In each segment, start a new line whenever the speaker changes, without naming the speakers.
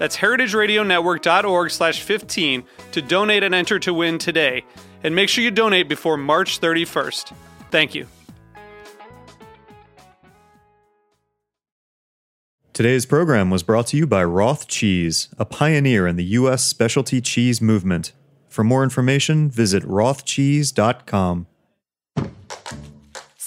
That's heritageradionetwork.org slash 15 to donate and enter to win today. And make sure you donate before March 31st. Thank you.
Today's program was brought to you by Roth Cheese, a pioneer in the U.S. specialty cheese movement. For more information, visit rothcheese.com.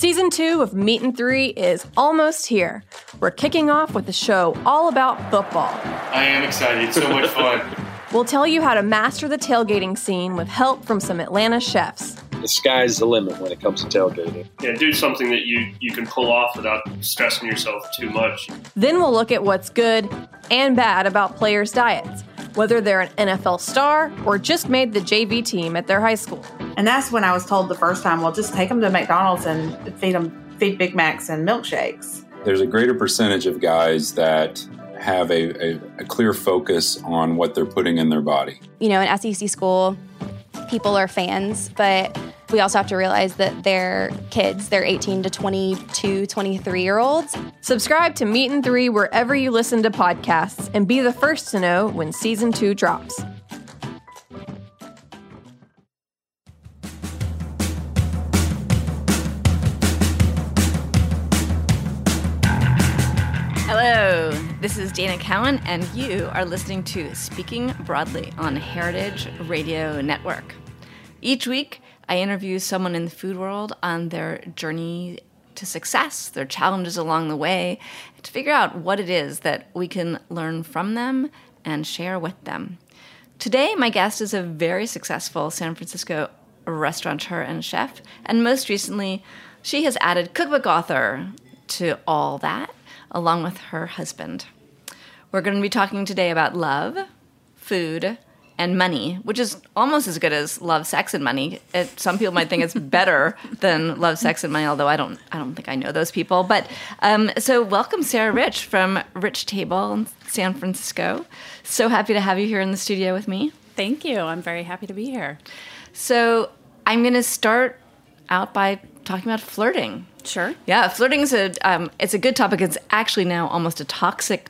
Season two of Meat and Three is almost here. We're kicking off with a show all about football.
I am excited. It's so much fun.
We'll tell you how to master the tailgating scene with help from some Atlanta chefs.
The sky's the limit when it comes to tailgating.
Yeah, do something that you, you can pull off without stressing yourself too much.
Then we'll look at what's good and bad about players' diets, whether they're an NFL star or just made the JV team at their high school.
And that's when I was told the first time, well, just take them to McDonald's and feed them feed Big Macs and milkshakes.
There's a greater percentage of guys that have a, a, a clear focus on what they're putting in their body.
You know, in SEC school, people are fans, but we also have to realize that they're kids. They're 18 to 22, 23 year olds.
Subscribe to Meat and Three wherever you listen to podcasts and be the first to know when season two drops.
Hello, this is Dana Cowan, and you are listening to Speaking Broadly on Heritage Radio Network. Each week, I interview someone in the food world on their journey to success, their challenges along the way, to figure out what it is that we can learn from them and share with them. Today, my guest is a very successful San Francisco restaurateur and chef, and most recently, she has added cookbook author to all that, along with her husband. We're going to be talking today about love, food, and money, which is almost as good as love, sex, and money. It, some people might think it's better than love, sex, and money, although I don't. I don't think I know those people. But um, so, welcome, Sarah Rich from Rich Table in San Francisco. So happy to have you here in the studio with me.
Thank you. I'm very happy to be here.
So I'm going to start out by talking about flirting.
Sure.
Yeah, flirting is a um, it's a good topic. It's actually now almost a toxic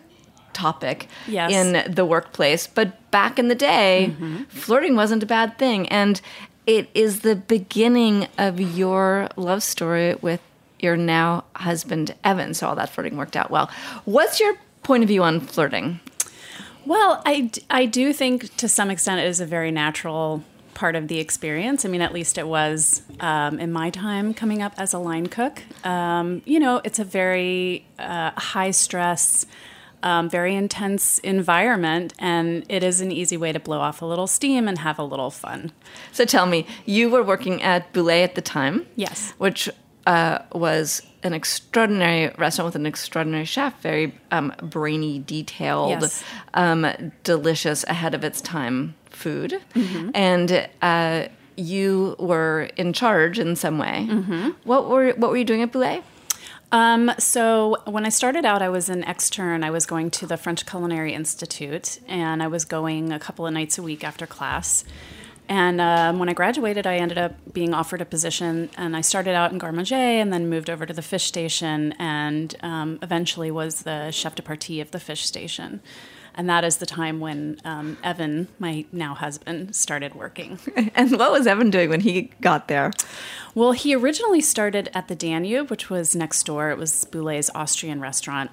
topic
Yes.
in the workplace. But back in the day, flirting wasn't a bad thing, and it is the beginning of your love story with your now husband Evan. So all that flirting worked out well. What's your point of view on flirting?
Well, I, I do think to some extent it is a very natural part of the experience. I mean, at least it was um, in my time coming up as a line cook. Um, you know, it's a very uh, high stress, um, very intense environment, and it is an easy way to blow off a little steam and have a little fun.
So tell me, you were working at Bouley at the time.
Yes.
Which uh, was an extraordinary restaurant with an extraordinary chef, very um, brainy, detailed,
Yes.
um, delicious, ahead of its time food.
Mm-hmm.
And uh, you were in charge in some way.
Mm-hmm.
What were what were you doing at Bouley?
Um, so when I started out, I was an extern. I was going to the French Culinary Institute, and I was going a couple of nights a week after class. And um, when I graduated, I ended up being offered a position, and I started out in Garde Manger and then moved over to the fish station, and um, eventually was the chef de partie of the fish station. And that is the time when um, Evan, my now husband, started working.
And what was Evan doing when he got there?
Well, he originally started at the Danube, which was next door. It was Bouley's Austrian restaurant.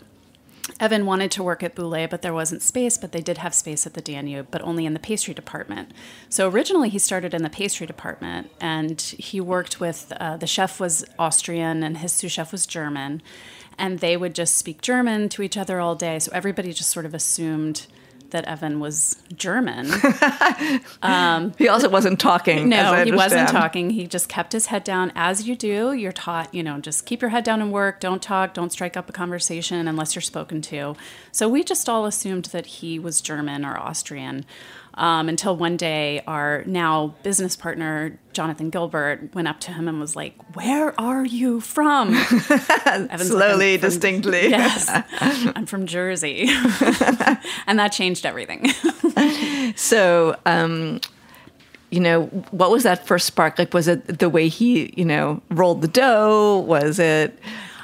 Evan wanted to work at Bouley, but there wasn't space, but they did have space at the Danube, but only in the pastry department. So originally he started in the pastry department and he worked with uh, the chef was Austrian and his sous chef was German. And they would just speak German to each other all day. So everybody just sort of assumed that Evan was German.
Um, he also wasn't talking. as
No, he wasn't talking. He just kept his head down as you do. You're taught, you know, just keep your head down and work. Don't talk. Don't strike up a conversation unless you're spoken to. So we just all assumed that he was German or Austrian. Um, until one day, our now business partner, Jonathan Gilbert, went up to him and was like, Where are you from? Like,
Slowly,
from-
distinctly.
Yes. I'm from Jersey. and that changed everything.
So, um, you know, what was that first spark? Like, was it the way he, you know, rolled the dough? Was it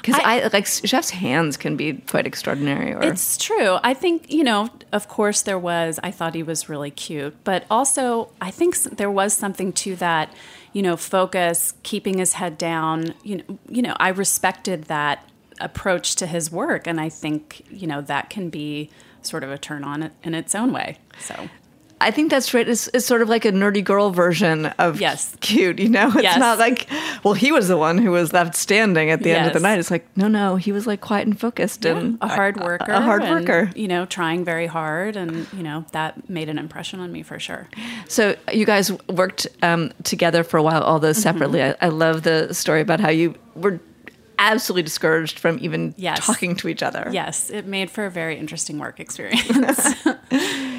because I, like chef's hands can be quite extraordinary. Or
It's true. I think, you know, of course there was, I thought he was really cute, but also I think there was something to that, you know, focus, keeping his head down. You know, you know, I respected that approach to his work and I think, you know, that can be sort of a turn on it in its own way. So,
I think that's right. It's, it's sort of like a nerdy girl version of
Yes.
cute. You know, it's
Yes.
not like well, he was the one who was left standing at the end of the night. It's like no, no, he was like quiet and focused and
a hard worker,
a hard
and,
worker.
you know, trying very hard and, you know, that made an impression on me for sure.
So you guys worked um, together for a while, although
Mm-hmm.
separately. I, I love the story about how you were absolutely discouraged from even
Yes.
talking to each other.
Yes, it made for a very interesting work experience.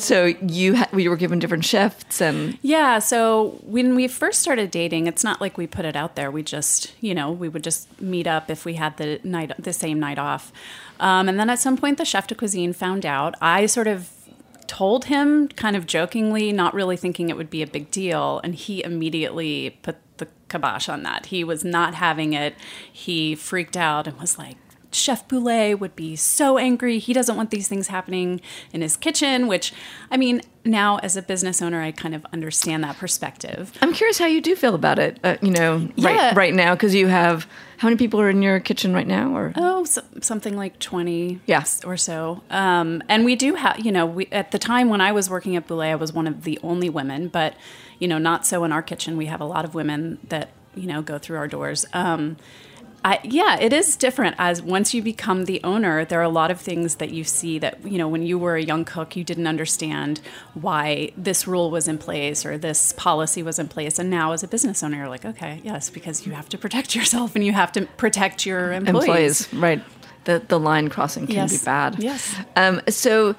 So you ha- you were given different shifts, and
Yeah, so when we first started dating, it's not like we put it out there. We just, you know, we would just meet up if we had the night, the same night off. Um, and then at some point, the chef de cuisine found out. I sort of told him, kind of jokingly, not really thinking it would be a big deal, and he immediately put the kibosh on that. He was not having it. He freaked out and was like, Chef Bouley would be so angry. He doesn't want these things happening in his kitchen, which, I mean, now as a business owner, I kind of understand that perspective.
I'm curious how you do feel about it. Uh, you know,
Yeah.
right right now because you have how many people are in your kitchen right now? Or
Oh, so, something like 20
Yeah.
or so. Um, and we do have, you know, we, at the time when I was working at Bouley, I was one of the only women, but, you know, not so in our kitchen. We have a lot of women that, you know, go through our doors. Um, I, yeah, it is different as once you become the owner, there are a lot of things that you see that, you know, when you were a young cook, you didn't understand why this rule was in place or this policy was in place. And now as a business owner, you're like, okay, yes, because you have to protect yourself and you have to protect your employees.
employees, right? The the line crossing can
Yes.
be bad.
Yes.
Um, so,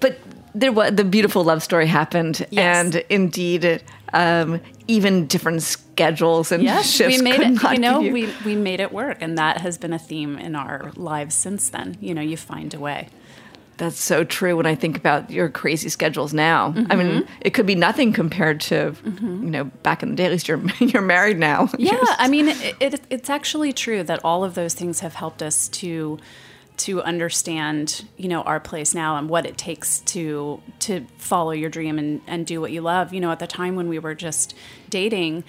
but there was the beautiful love story happened,
Yes.
and indeed, um, even different schedules and
Yes,
shifts
we made it. You know,
you-
we we made it work, and that has been a theme in our lives since then. You know, you find a way.
That's so true when I think about your crazy schedules now. I mean,
Mm-hmm.
it could be nothing compared to, you know, back in the day. At least you're you're married now.
Yeah, I mean, it, it, it's actually true that all of those things have helped us to to understand, you know, our place now and what it takes to to follow your dream and and do what you love. You know, at the time when we were just dating,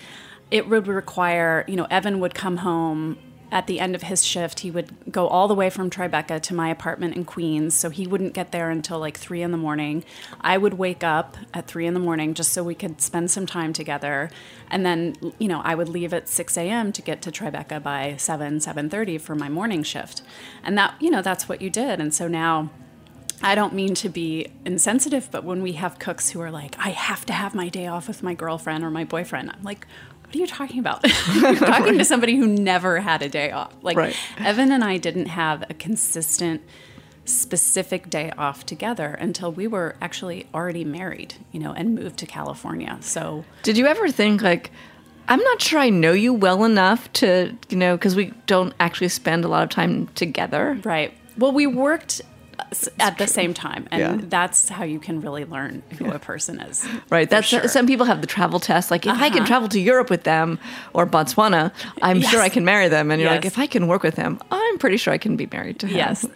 it would require, you know, Evan would come home at the end of his shift, he would go all the way from Tribeca to my apartment in Queens. So he wouldn't get there until like three in the morning. I would wake up at three in the morning just so we could spend some time together. And then, you know, I would leave at 6 a.m. to get to Tribeca by 7, 7.30 for my morning shift. And that, you know, that's what you did. And so now I don't mean to be insensitive, but when we have cooks who are like, I have to have my day off with my girlfriend or my boyfriend, I'm like, what are you talking about? You're talking to somebody who never had a day off. Like,
Right.
Evan and I didn't have a consistent, specific day off together until we were actually already married, you know, and moved to California. So,
Did you ever think like, I'm not sure I know you well enough to, you know, because we don't actually spend a lot of time together.
right. Well, we worked at the same time, and
Yeah.
that's how you can really learn who a person is.
Right. That's
sure.
some people have the travel test. Like, if I can
Uh-huh.
travel to Europe with them or Botswana, I'm sure I can marry them. And you're like, if I can work with him, I'm pretty sure I can be married to him.
Yes,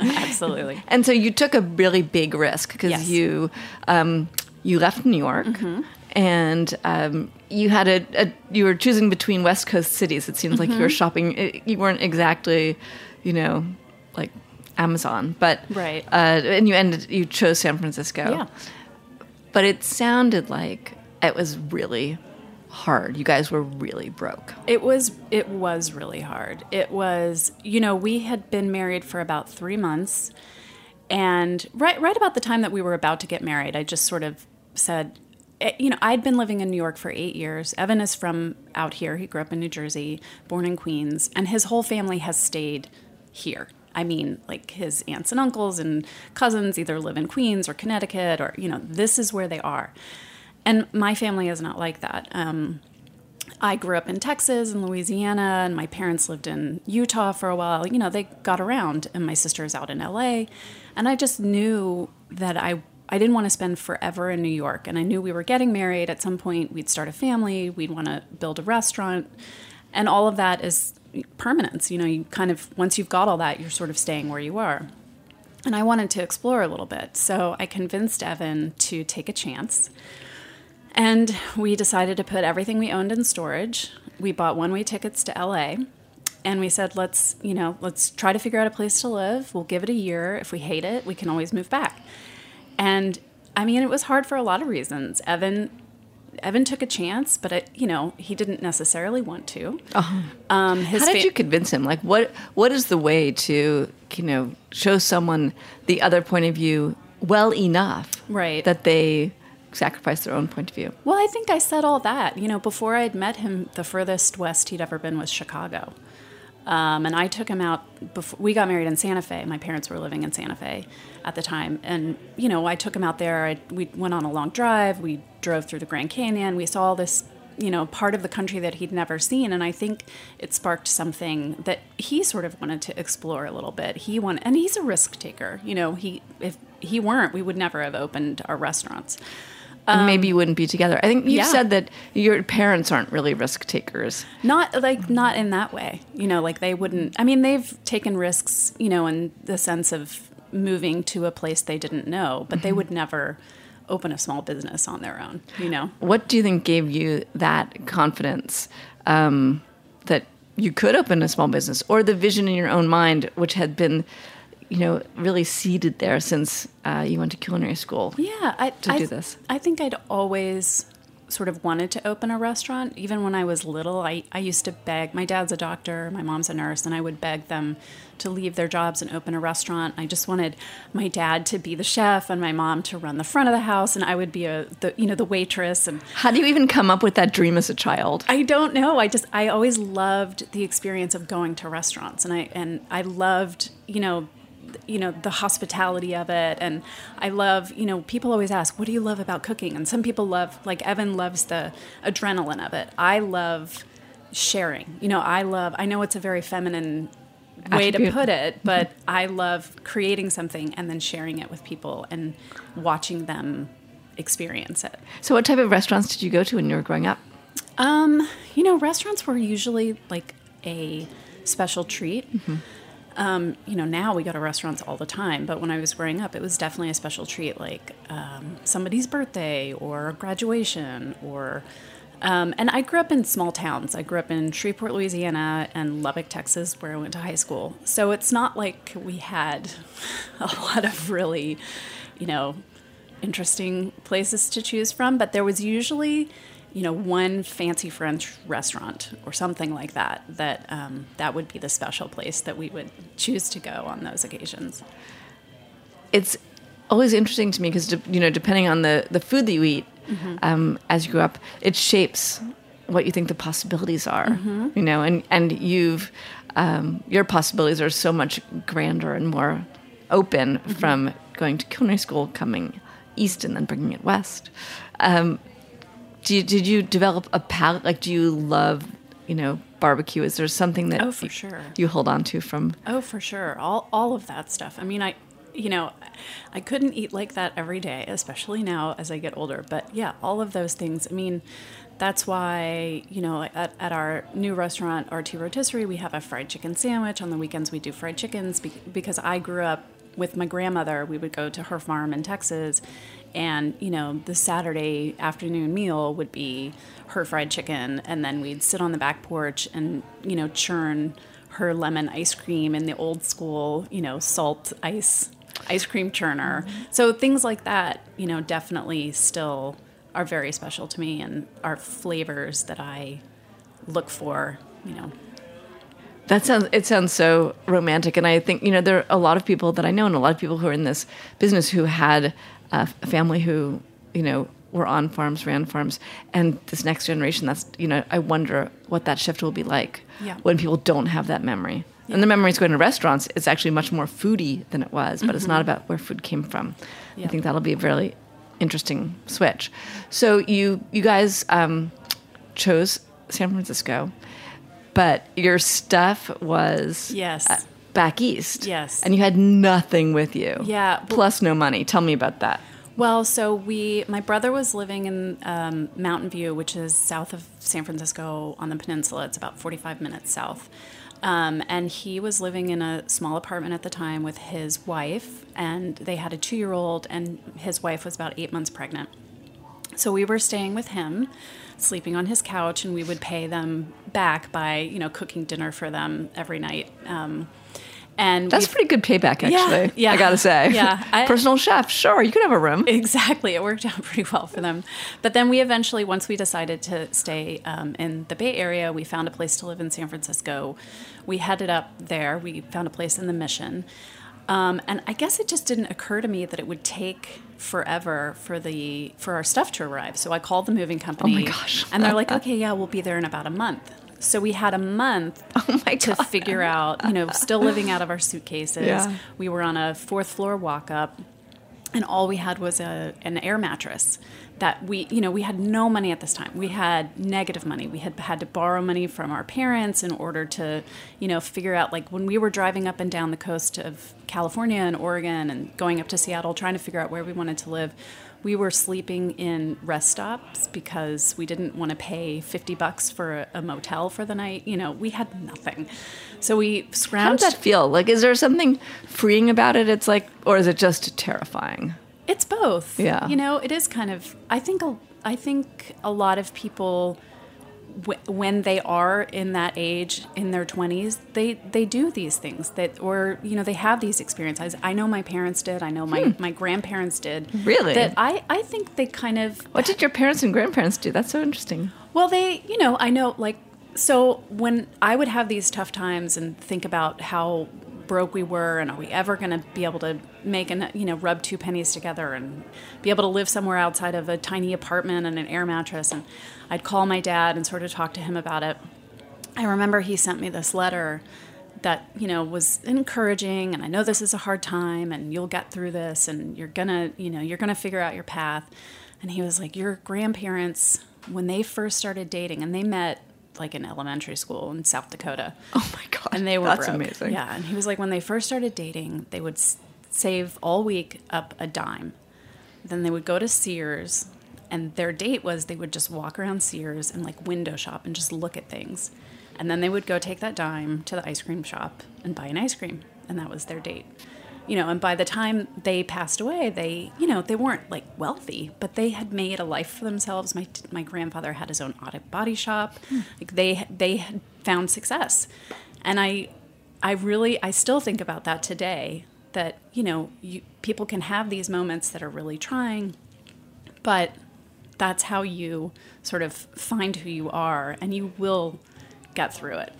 absolutely.
And so you took a really big risk because
Yes.
you um, you left New York
Mm-hmm.
and um, you had a, a you were choosing between West Coast cities. It seems like you were
Mm-hmm.
shopping. it- You weren't exactly, you know, like Amazon, but
Right.
uh, and you ended you chose San Francisco.
Yeah.
But it sounded like it was really hard. You guys were really broke.
It was it was really hard. It was you know we had been married for about three months, and right right about the time that we were about to get married, I just sort of said, eh, you know, I'd been living in New York for eight years. Evan is from out here. He grew up in New Jersey, born in Queens, and his whole family has stayed here. I mean, like his aunts and uncles and cousins either live in Queens or Connecticut, or you know, this is where they are. And my family is not like that. Um, I grew up in Texas and Louisiana, and my parents lived in Utah for a while. You know, they got around, and my sister's out in LA. And I just knew that I, I didn't want to spend forever in New York. And I knew we were getting married. At some point, we'd start a family, we'd want to build a restaurant. And all of that is permanence. You know, you kind of, once you've got all that, you're sort of staying where you are. And I wanted to explore a little bit. So I convinced Evan to take a chance. And we decided to put everything we owned in storage. We bought one way tickets to LA. And we said, let's, you know, let's try to figure out a place to live. We'll give it a year. If we hate it, we can always move back. And I mean, it was hard for a lot of reasons. Evan Evan took a chance, but it, you know, he didn't necessarily want to. Um, his
How did
fa-
you convince him? Like, what what is the way to you know show someone the other point of view well enough,
Right.
That they sacrifice their own point of view.
Well, I think I said all that. You know, before I had met him, the furthest west he'd ever been was Chicago. Um, and I took him out before we got married in Santa Fe. My parents were living in Santa Fe at the time. And, you know, I took him out there. I, we went on a long drive. We drove through the Grand Canyon. We saw all this, you know, part of the country that he'd never seen. And I think it sparked something that he sort of wanted to explore a little bit. He wanted, and he's a risk taker. You know, he, if he weren't, we would never have opened our restaurants.
and maybe um, you wouldn't be together. I think you
yeah.
said that your parents aren't really risk takers.
not like not in that way you know like they wouldn't i mean they've taken risks you know in the sense of moving to a place they didn't know but they would never open a small business on their own you know
What do you think gave you that confidence um, that you could open a small business, or the vision in your own mind, which had been, you know, really seeded there since uh, you went to culinary school?
yeah I,
to
I,
do this?
i think i'd always sort of wanted to open a restaurant even when i was little I, I used to beg my dad's a doctor my mom's a nurse and i would beg them to leave their jobs and open a restaurant i just wanted my dad to be the chef and my mom to run the front of the house and i would be a the you know the waitress and
How do you even come up with that dream as a child?
I don't know. I just I always loved the experience of going to restaurants, and I and I loved you know, you know the hospitality of it, and I love you know people always ask what do you love about cooking, and some people love like Evan loves the adrenaline of it. I love sharing. You know, I love. I know it's a very feminine way to put it, but I love creating something and then sharing it with people and watching them experience it.
So, what type of restaurants did you go to when you were growing up?
Um, you know, restaurants were usually like a special treat. Um, you know, now we go to restaurants all the time, but when I was growing up, it was definitely a special treat, like um, somebody's birthday or graduation, or. Um, and I grew up in small towns. I grew up in Shreveport, Louisiana, and Lubbock, Texas, where I went to high school. So it's not like we had a lot of really, you know, interesting places to choose from, but there was usually, you know, one fancy French restaurant or something like that. That um, that would be the special place that we would choose to go on those occasions.
It's always interesting to me because you know, depending on the the food that you eat um, as you grow up, it shapes what you think the possibilities are. You know, and and you've um, your possibilities are so much grander and more open from going to culinary school, coming east, and then bringing it west. Um, do you, did you develop a palate? Like, do you love, you know, barbecue? Is there something that
Oh, for
you,
sure.
you hold on to from?
Oh, for sure. All all of that stuff. I mean, I you know, I couldn't eat like that every day, especially now as I get older. But yeah, all of those things. I mean, that's why, you know, at, at our new restaurant, RT Rotisserie, we have a fried chicken sandwich. On the weekends, we do fried chickens because I grew up with my grandmother. We would go to her farm in Texas. And, you know, the Saturday afternoon meal would be her fried chicken. And then we'd sit on the back porch and, you know, churn her lemon ice cream in the old school, you know, salt ice ice cream churner. So things like that, you know, definitely still are very special to me and are flavors that I look for, you know.
That sounds it sounds so romantic and I think, you know, there are a lot of people that I know and a lot of people who are in this business who had a family who, you know, were on farms, ran farms, and this next generation. That's you know, I wonder what that shift will be like
Yeah.
when people don't have that memory. And the memories going to restaurants, it's actually much more foodie than it was, but it's not
Mhm.
about where food came from.
Yeah.
I think that'll be a really interesting switch. So you you guys um, chose San Francisco, but your stuff was
Yes.
uh, back east.
Yes.
and you had nothing with you.
Yeah.
plus no money. Tell me about that.
Well, so we, my brother was living in um, Mountain View, which is south of San Francisco on the peninsula. It's about 45 minutes south. Um, and he was living in a small apartment at the time with his wife, and they had a two year old, and his wife was about eight months pregnant. So we were staying with him, sleeping on his couch, and we would pay them back by, you know, cooking dinner for them every night. Um, and
That's pretty good payback, actually.
yeah.
I gotta say.
Yeah, I-
personal chef. Sure, you could have a room.
Exactly. It worked out pretty well for them. But then we eventually, once we decided to stay um, in the Bay Area, we found a place to live in San Francisco. We headed up there. We found a place in the Mission. Um, and I guess it just didn't occur to me that it would take forever for the for our stuff to arrive. So I called the moving company.
Oh my gosh.
And they're like, "Okay, yeah, we'll be there in about a month." So we had a month oh to figure out, you know, still living out of our suitcases.
Yeah.
We were on a fourth floor walk up and all we had was a an air mattress that we you know we had no money at this time we had negative money we had had to borrow money from our parents in order to you know figure out like when we were driving up and down the coast of California and Oregon and going up to Seattle trying to figure out where we wanted to live we were sleeping in rest stops because we didn't want to pay 50 bucks for a, a motel for the night you know we had nothing so we scrounged How
does that feel? Like, is there something freeing about it? It's like, or is it just terrifying?
It's both.
Yeah.
You know, it is kind of. I think. a- I think a lot of people, w- when they are in that age, in their twenties, they they do these things that, or you know, they have these experiences. I know my parents did. I know my my grandparents did.
Hmm. Really?
That I I think they kind of.
What did your parents and grandparents do? That's so interesting.
Well, they, you know, I know, like, so when I would have these tough times and think about how broke we were and are we ever going to be able to make an, you know, rub two pennies together and be able to live somewhere outside of a tiny apartment and an air mattress. And I'd call my dad and sort of talk to him about it. I remember he sent me this letter that you know was encouraging and i know this is a hard time and you'll get through this and you're gonna you know you're gonna figure out your path and he was like your grandparents when they first started dating and they met like an elementary school in south dakota
oh my god
and they were
that's
broke.
amazing.
yeah and he was like when they first started dating they would s- save all week up a dime then they would go to sears and their date was they would just walk around sears and like window shop and just look at things and then they would go take that dime to the ice cream shop and buy an ice cream and that was their date you know and by the time they passed away they you know they weren't like wealthy but they had made a life for themselves. My my grandfather had his own body shop. Hmm. Like they they had found success. And i i really i still think about that today that you know you, people can have these moments that are really trying but that's how you sort of find who you are and you will get through it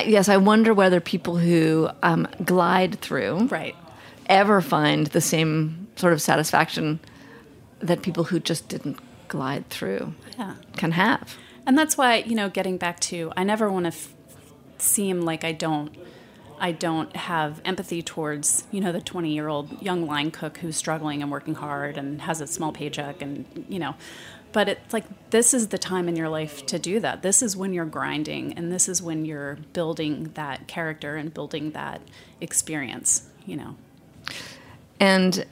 yes, I wonder whether people who um, glide through
right
ever find the same sort of satisfaction that people who just didn't glide through
Yeah.
can have.
And that's why, you know, getting back to I never want to f- seem like I don't I don't have empathy towards, you know, the 20-year-old young line cook who's struggling and working hard and has a small paycheck and, you know, but it's like this is the time in your life to do that. This is when you're grinding and this is when you're building that character and building that experience, you know.
And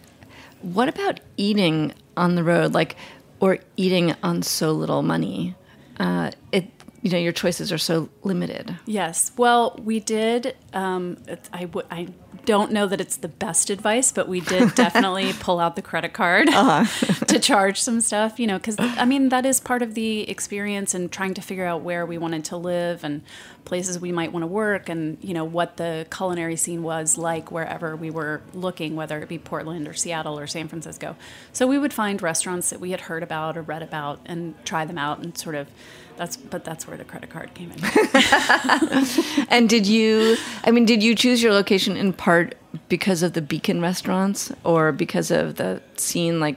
what about eating on the road, like, or eating on so little money? Uh, it, you know, your choices are so limited.
Yes. Well, we did. Um, I, w- I don't know that it's the best advice, but we did definitely pull out the credit card uh-huh. to charge some stuff, you know, because I mean, that is part of the experience and trying to figure out where we wanted to live and places we might want to work and, you know, what the culinary scene was like wherever we were looking, whether it be Portland or Seattle or San Francisco. So we would find restaurants that we had heard about or read about and try them out and sort of that's but that's where the credit card came in.
And did you, I mean, did you choose your location in part because of the beacon restaurants or because of the scene? Like,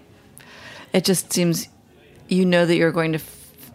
it just seems you know that you're going to. F-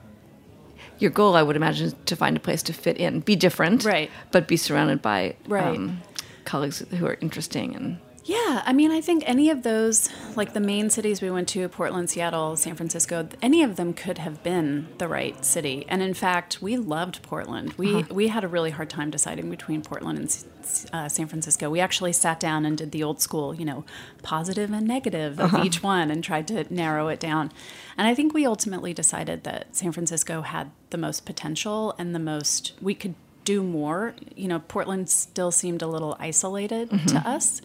your goal, I would imagine, is to find a place to fit in, be different,
Right.
But be surrounded by
Right.
um, colleagues who are interesting and
Yeah, I mean, I think any of those, like the main cities we went to, Portland, Seattle, San Francisco, any of them could have been the right city. And in fact, we loved Portland. We uh-huh. we had a really hard time deciding between Portland and uh, San Francisco. We actually sat down and did the old school, you know, positive and negative of uh-huh. each one and tried to narrow it down. And I think we ultimately decided that San Francisco had the most potential and the most we could do more. You know, Portland still seemed a little isolated mm-hmm. to us.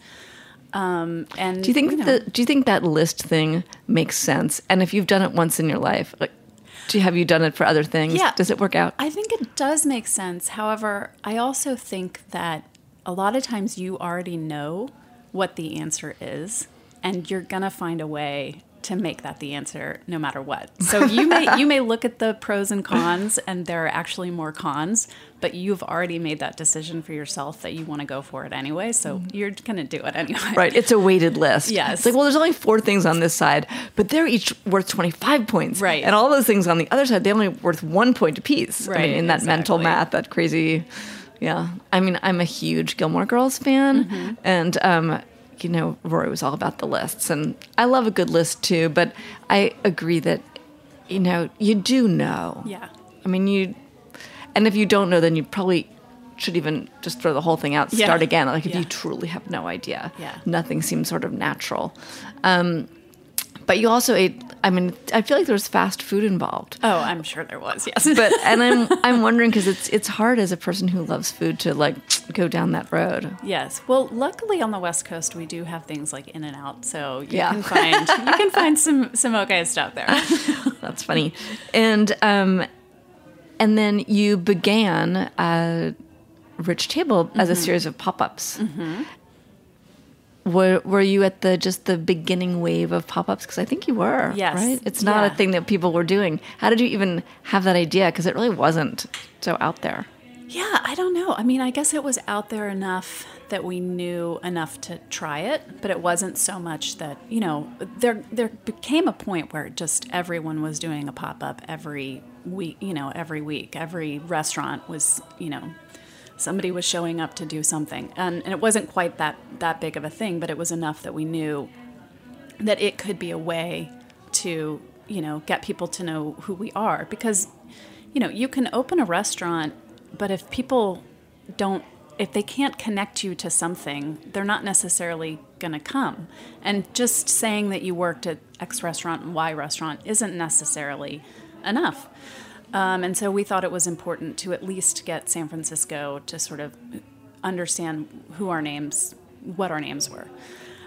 Um, and
Do you think
know,
that do you think that list thing makes sense? And if you've done it once in your life, like, do you, have you done it for other things?
Yeah.
Does it work out?
I think it does make sense. However, I also think that a lot of times you already know what the answer is, and you're gonna find a way to make that the answer no matter what. So you may you may look at the pros and cons and there are actually more cons, but you've already made that decision for yourself that you want to go for it anyway, so you're going to do it anyway.
Right, it's a weighted list.
Yes.
It's like, well, there's only four things on this side, but they're each worth 25 points.
Right.
And all those things on the other side, they're only worth one point apiece. I
Right,
mean, in that mental math, that crazy. Yeah. I mean, I'm a huge Gilmore Girls fan.
Mm-hmm.
And, um, you know, Rory was all about the lists. And I love a good list too, but I agree that, you know, you do know.
Yeah.
I mean, you, and if you don't know, then you probably should even just throw the whole thing out,
Yeah.
start again. Like if
Yeah.
you truly have no idea,
Yeah.
nothing seems sort of natural. Um, but you also ate. I mean, I feel like there was fast food involved.
Oh, I'm sure there was. Yes.
But and I'm I'm wondering because it's it's hard as a person who loves food to like go down that road.
Yes. Well, luckily on the West Coast we do have things like In-N-Out, so you
Yeah.
can find you can find some some okay stuff there.
That's funny. And um, and then you began uh, Rich Table as
Mm-hmm.
a series of pop ups. Were, were you at the just the beginning wave of pop ups? Because I think you were.
Yes.
Right. It's not
Yeah.
a thing that people were doing. How did you even have that idea? Because it really wasn't so out there.
Yeah, I don't know. I mean, I guess it was out there enough that we knew enough to try it, but it wasn't so much that, you know, there there became a point where just everyone was doing a pop-up every week, you know, every week. Every restaurant was, you know, somebody was showing up to do something. And, and it wasn't quite that that big of a thing, but it was enough that we knew that it could be a way to, you know, get people to know who we are because you know, you can open a restaurant, but if people don't if they can't connect you to something, they're not necessarily going to come. And just saying that you worked at X restaurant and Y restaurant isn't necessarily enough. Um, and so we thought it was important to at least get San Francisco to sort of understand who our names, what our names were.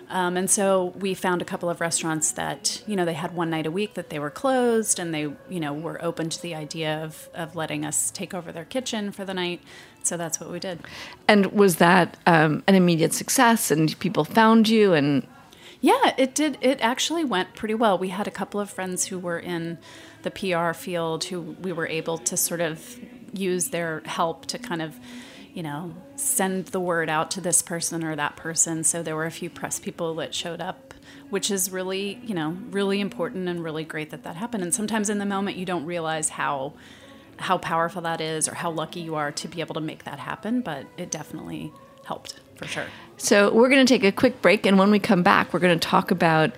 Um, and so we found a couple of restaurants that, you know, they had one night a week that they were closed and they, you know, were open to the idea of, of letting us take over their kitchen for the night. So that's what we did.
And was that um, an immediate success? And people found you and
Yeah, it did. It actually went pretty well. We had a couple of friends who were in the PR field who we were able to sort of use their help to kind of, you know, send the word out to this person or that person. So there were a few press people that showed up, which is really, you know, really important and really great that that happened. And sometimes in the moment you don't realize how how powerful that is or how lucky you are to be able to make that happen, but it definitely helped for sure.
So we're going to take a quick break, and when we come back, we're going to talk about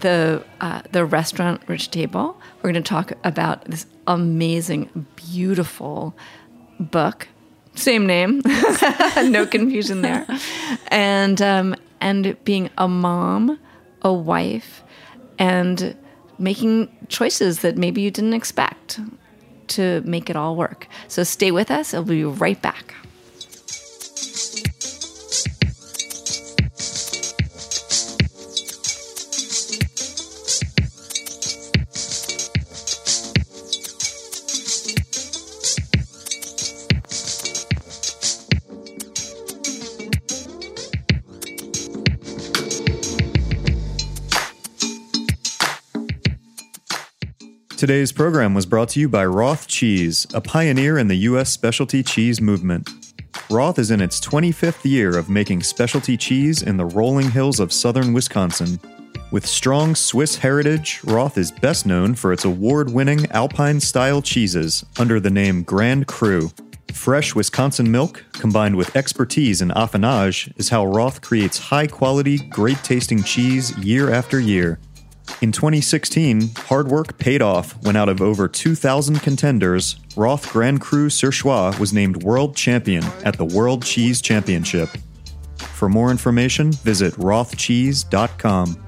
the uh, the restaurant Rich Table. We're going to talk about this amazing, beautiful book, same name, no confusion there, and um, and being a mom, a wife, and making choices that maybe you didn't expect to make it all work. So stay with us. I'll be right back.
Today's program was brought to you by Roth Cheese, a pioneer in the U.S. specialty cheese movement. Roth is in its 25th year of making specialty cheese in the rolling hills of southern Wisconsin. With strong Swiss heritage, Roth is best known for its award winning Alpine style cheeses under the name Grand Cru. Fresh Wisconsin milk, combined with expertise in affinage, is how Roth creates high quality, great tasting cheese year after year. In 2016, hard work paid off when out of over 2,000 contenders, Roth Grand Cru Surchoix was named world champion at the World Cheese Championship. For more information, visit rothcheese.com.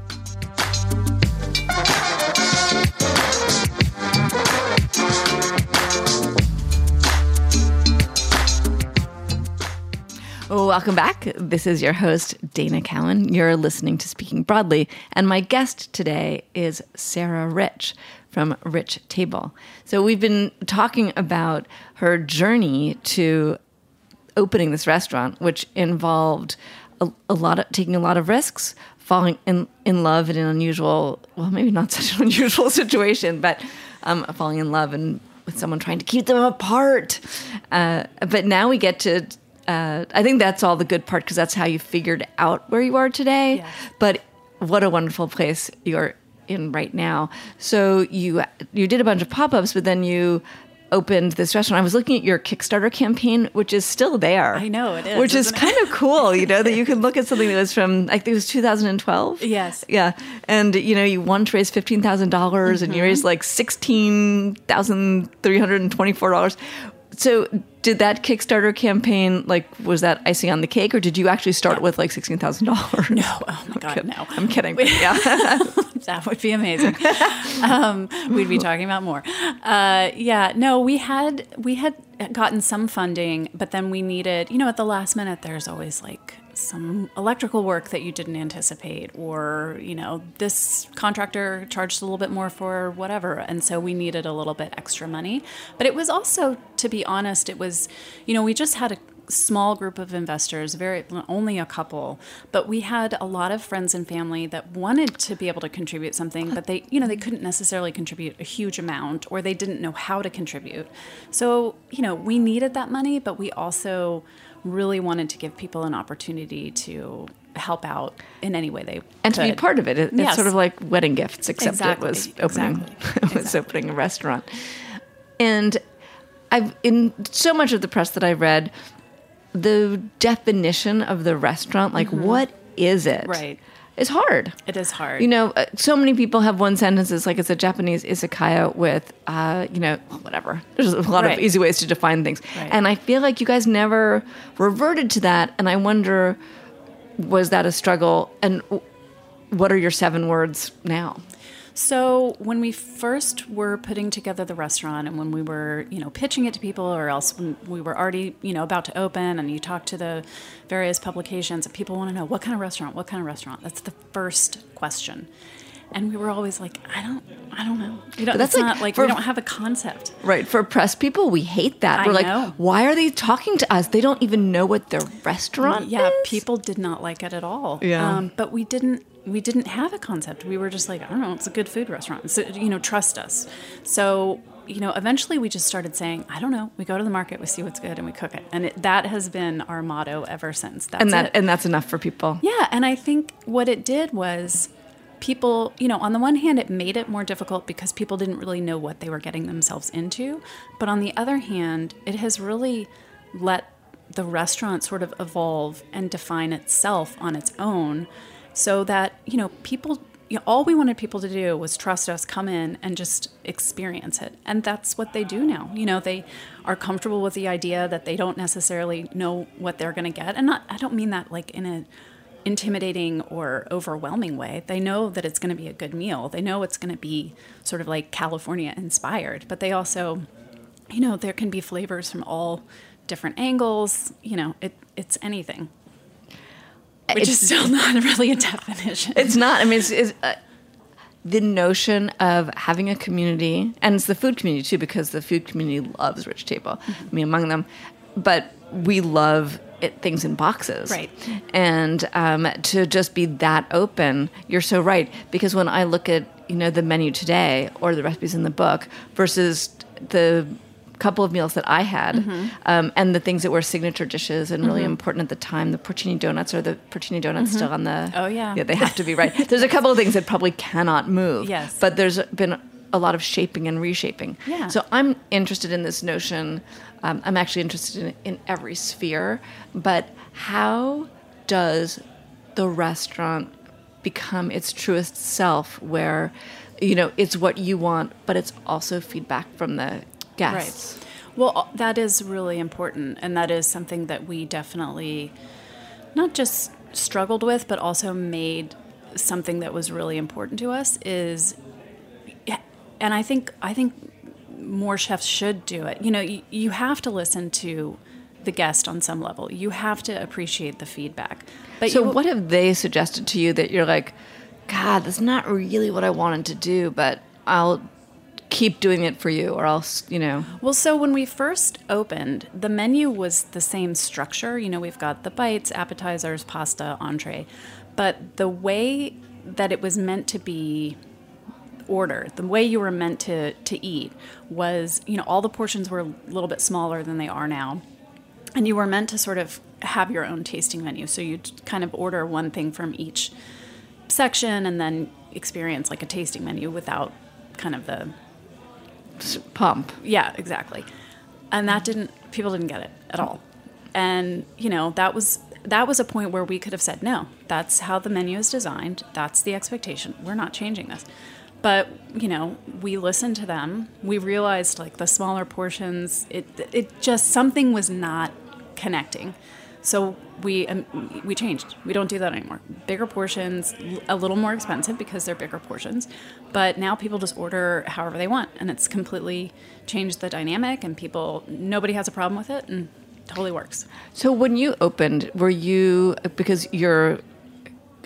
Welcome back. This is your host, Dana Cowan. You're listening to Speaking Broadly, and my guest today is Sarah Rich from Rich Table. So, we've been talking about her journey to opening this restaurant, which involved a, a lot of taking a lot of risks, falling in, in love in an unusual, well, maybe not such an unusual situation, but um, falling in love and with someone trying to keep them apart. Uh, but now we get to uh, I think that's all the good part because that's how you figured out where you are today.
Yes.
But what a wonderful place you're in right now. So you you did a bunch of pop ups, but then you opened this restaurant. I was looking at your Kickstarter campaign, which is still there.
I know it is,
which is
it?
kind of cool. You know that you can look at something that was from I think it was 2012.
Yes.
Yeah, and you know you wanted to raise fifteen thousand dollars, and you raised like sixteen thousand three hundred and twenty four dollars. So did that Kickstarter campaign like was that icing on the cake, or did you actually start with like sixteen thousand dollars?
No, oh my God,
kidding.
no.
I'm kidding. yeah.
that would be amazing. um, we'd be talking about more. Uh, yeah, no, we had we had gotten some funding, but then we needed, you know, at the last minute, there's always like some electrical work that you didn't anticipate, or you know, this contractor charged a little bit more for whatever, and so we needed a little bit extra money. But it was also, to be honest, it was, you know, we just had a small group of investors, very only a couple, but we had a lot of friends and family that wanted to be able to contribute something, but they, you know, they couldn't necessarily contribute a huge amount or they didn't know how to contribute. So, you know, we needed that money, but we also really wanted to give people an opportunity to help out in any way they
and to be part of it. It- It's
Yes.
sort of like wedding gifts, except
Exactly,
it was opening
exactly,
it was opening a restaurant. And I've in so much of the press that I read, the definition of the restaurant, like what is it?
Mm-hmm. Right.
Is hard.
It is hard.
You know, uh, so many people have one sentence. It's like it's a Japanese izakaya with, uh, you know, whatever. There's a lot
Right.
of easy ways to define things,
Right.
and I feel like you guys never reverted to that. And I wonder, was that a struggle? And what are your seven words now?
So when we first were putting together the restaurant and when we were, you know, pitching it to people or else when we were already, you know, about to open and you talk to the various publications and people want to know what kind of restaurant, what kind of restaurant? That's the first question. And we were always like, I don't I don't know. You know,
that's like
not like
for-
we don't have a concept.
Right. For press people, we hate that.
I
We're like, why are they talking to us? They don't even know what their restaurant
Yeah,
is.
people did not like it at all.
Yeah.
Um, but we didn't we didn't have a concept. We were just like, I don't know, it's a good food restaurant. So, you know, trust us. So, you know, eventually we just started saying, I don't know. We go to the market, we see what's good, and we cook it. And it, that has been our motto ever since. That's
and that
it.
and that's enough for people.
Yeah, and I think what it did was people, you know, on the one hand, it made it more difficult because people didn't really know what they were getting themselves into. But on the other hand, it has really let the restaurant sort of evolve and define itself on its own so that, you know, people. You know, all we wanted people to do was trust us, come in and just experience it. And that's what they do now. You know, they are comfortable with the idea that they don't necessarily know what they're going to get. And not, I don't mean that like in a intimidating or overwhelming way. They know that it's going to be a good meal. They know it's going to be sort of like California inspired, but they also, you know, there can be flavors from all different angles. You know, it, it's anything. Which
It's-
is still not really a definition.
It's not. I mean, it's, it's uh, the notion of having a community, and it's the food community too, because the food community loves Rich Table, me among them. But we love it, things in boxes,
Right.
And um, to just be that open, you're so right. Because when I look at you know the menu today or the recipes in the book versus the couple of meals that I had,
Mm-hmm.
um, and the things that were signature dishes and really important at the time. The porcini donuts are the porcini donuts still on the.
Oh, yeah.
yeah, they have to be right. There's a couple of things that probably cannot move.
Yes.
but there's been a lot of shaping and reshaping.
Yeah.
So I'm interested in this notion. Um, I'm actually interested in, in every sphere, but how does the restaurant become its truest self where you know it's what you want but it's also feedback from the guests
Right. Well, uh, that is really important, and that is something that we definitely not just struggled with, but also made something that was really important to us. Is, and I think I think more chefs should do it. You know, you, you have to listen to the guest on some level. You have to appreciate the feedback. But
so
you,
what have they suggested to you that you're like god that's not really what i wanted to do but i'll keep doing it for you or else you know
Well, so when we first opened, the menu was the same structure. You know, we've got the bites, appetizers, pasta, entree. But the way that it was meant to be ordered, the way you were meant to, to eat was, you know, all the portions were a little bit smaller than they are now. And you were meant to sort of have your own tasting menu. So you'd kind of order one thing from each section and then experience like a tasting menu without kind of the
pump
yeah, exactly. And that didn't people didn't get it at all. And you know, that was that was a point where we could have said, no, that's how the menu is designed. That's the expectation. We're not changing this. But, you know, we listened to them. We realized like the smaller portions, it it just something was not connecting. So we um, we changed. We don't do that anymore. Bigger portions, a little more expensive because they're bigger portions, but now people just order however they want, and it's completely changed the dynamic. And people, nobody has a problem with it, and totally works.
So when you opened, were you because your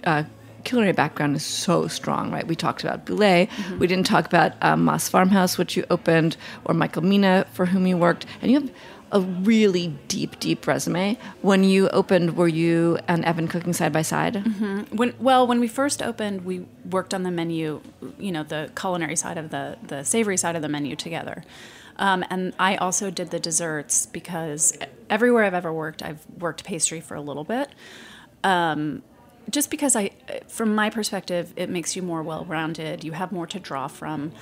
uh, culinary background is so strong, right? We talked about Bouley. We didn't talk about um, Mas Farmhouse, which you opened, or Michael Mina, for whom you worked, and you have a really deep, deep resume. When you opened, were you and Evan cooking side by side?
When well, when we first opened, we worked on the menu, you know, the culinary side of the the savory side of the menu together. Um, and I also did the desserts because everywhere I've ever worked, I've worked pastry for a little bit. Um, just because I, from my perspective, it makes you more well-rounded. You have more to draw from,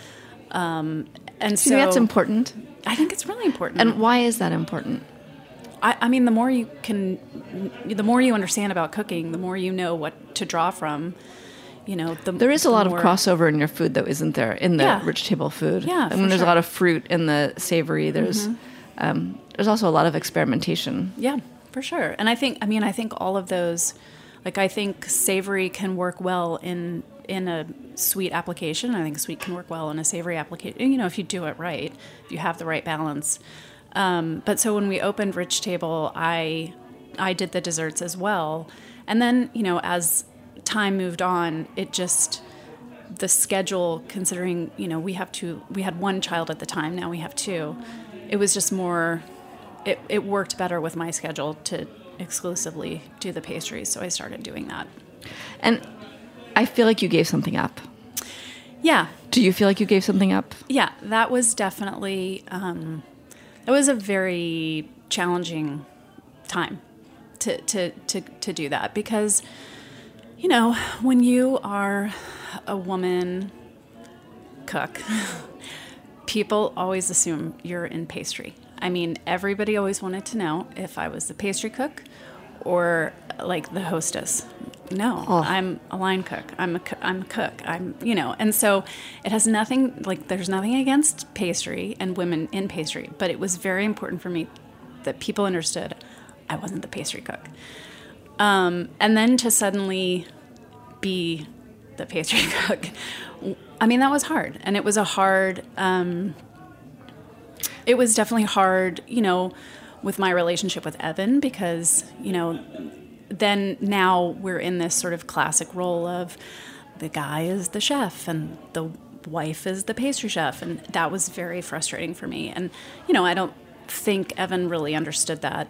um, and
Do
so
that's important?
I think it's really important.
And why is that important?
I, I mean, the more you can, the more you understand about cooking, the more you know what to draw from. You know, the,
There is a lot of crossover in your food, though, isn't there? In the
Yeah.
rich table food,
Yeah,
I
for
mean, there's a
sure. Mm-hmm.
lot of fruit in the savory. There's um, there's also a lot of experimentation.
Yeah, for sure. And I think, I mean, I think all of those, like, I think savory can work well in in a sweet application. I think sweet can work well in a savory application. You know, if you do it right, if you have the right balance. Um, but so when we opened Rich Table, I I did the desserts as well, and then you know as time moved on, it just the schedule considering you know we have two we had one child at the time now we have two it was just more it, it worked better with my schedule to exclusively do the pastries so i started doing that
And I feel like you gave something up.
yeah
Do you feel like you gave something up?
yeah that was definitely um, that was a very challenging time to, to, to, to do that because you know when you are a woman cook people always assume you're in pastry i mean everybody always wanted to know if i was the pastry cook or like the hostess no i'm a line cook. I'm a, I'm a cook. I'm you know and so it has nothing like there's nothing against pastry and women in pastry but it was very important for me that people understood i wasn't the pastry cook. Um, and then to suddenly be the pastry cook i mean that was hard. And it was a hard um, it was definitely hard you know with my relationship with evan because you know then now we're in this sort of classic role of the guy is the chef and the wife is the pastry chef and that was very frustrating for me and you know i don't think evan really understood that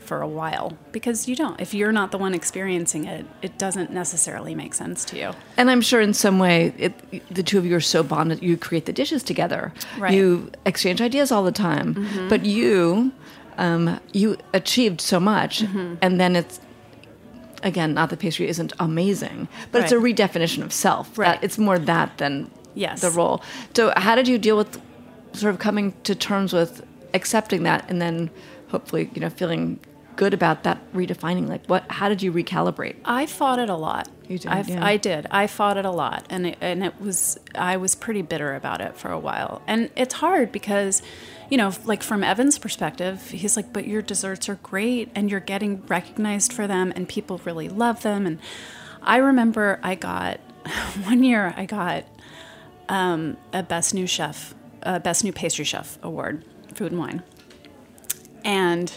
for a while because you don't. If you're not the one experiencing it, it doesn't necessarily make sense to you.
And I'm sure in some way, it, the two of you are so bonded. You create the dishes together.
Right.
You exchange ideas all the time.
Mhm.
But you, um, you achieved so much,
Mhm.
and then it's again not that pastry isn't amazing, but it's a redefinition of self. Right. it's more that than
Yes.
the role. So how did you deal with sort of coming to terms with accepting that, and then hopefully you know feeling good about that redefining? Like what? How did you recalibrate?
I fought it a lot.
You did,
I,
yeah.
I did. I fought it a lot, and it, and it was I was pretty bitter about it for a while, and it's hard because, you know, like from Evan's perspective, he's like, "But your desserts are great, and you're getting recognized for them, and people really love them." And I remember I got one year I got um, a best new chef, a best new pastry chef award, food and wine, and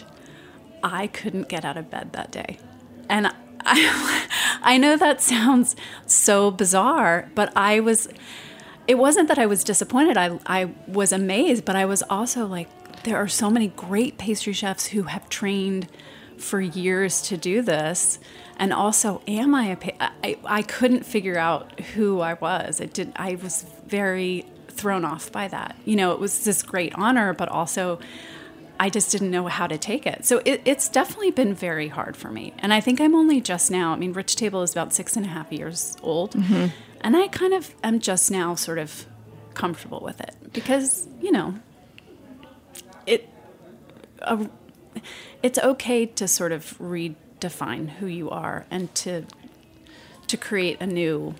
I couldn't get out of bed that day. And I, I know that sounds so bizarre, but I was, it wasn't that I was disappointed. I, I was amazed, but I was also like, there are so many great pastry chefs who have trained for years to do this. And also, am I a, pa- I, I couldn't figure out who I was. It did, I was very thrown off by that. You know, it was this great honor, but also I just didn't know how to take it. So it, it's definitely been very hard for me. And I think I'm only just now, I mean, Rich Table is about six and a half years old.
Mhm.
And I kind of am just now sort of comfortable with it because, you know, it, it's okay to sort of redefine who you are and to, to create a new,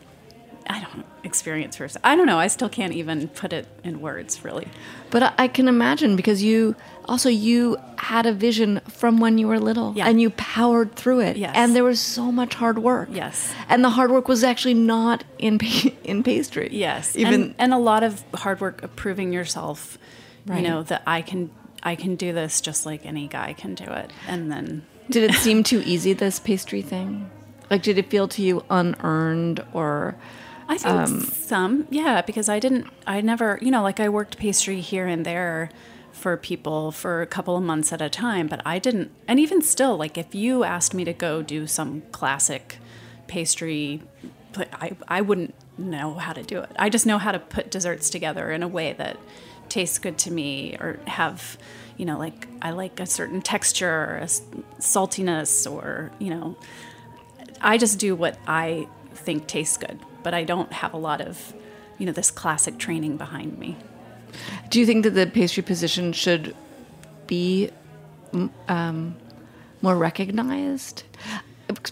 I don't experience yourself. I don't know. I still can't even put it in words, really.
But I- can imagine because you also you had a vision from when you were little, and you powered through it.
Yes.
And there was so much hard work.
Yes.
And the hard work was actually not in in pastry.
Yes,
Even
and, and a lot of hard work of proving yourself.
Right.
You know that I can I can do this just like any guy can do it, and then
did it seem too easy this pastry thing? Like did it feel to you unearned or
I think
um,
some, yeah, because I didn't, I never, you know, like I worked pastry here and there for people for a couple of months at a time, but I didn't, and even still, like if you asked me to go do some classic pastry, I, I wouldn't know how to do it. I just know how to put desserts together in a way that tastes good to me or have, you know, like I like a certain texture, a s- saltiness, or, you know, I just do what I think tastes good, but I don't have a lot of, you know, this classic training behind me.
Do you think that the pastry position should be um, more recognized?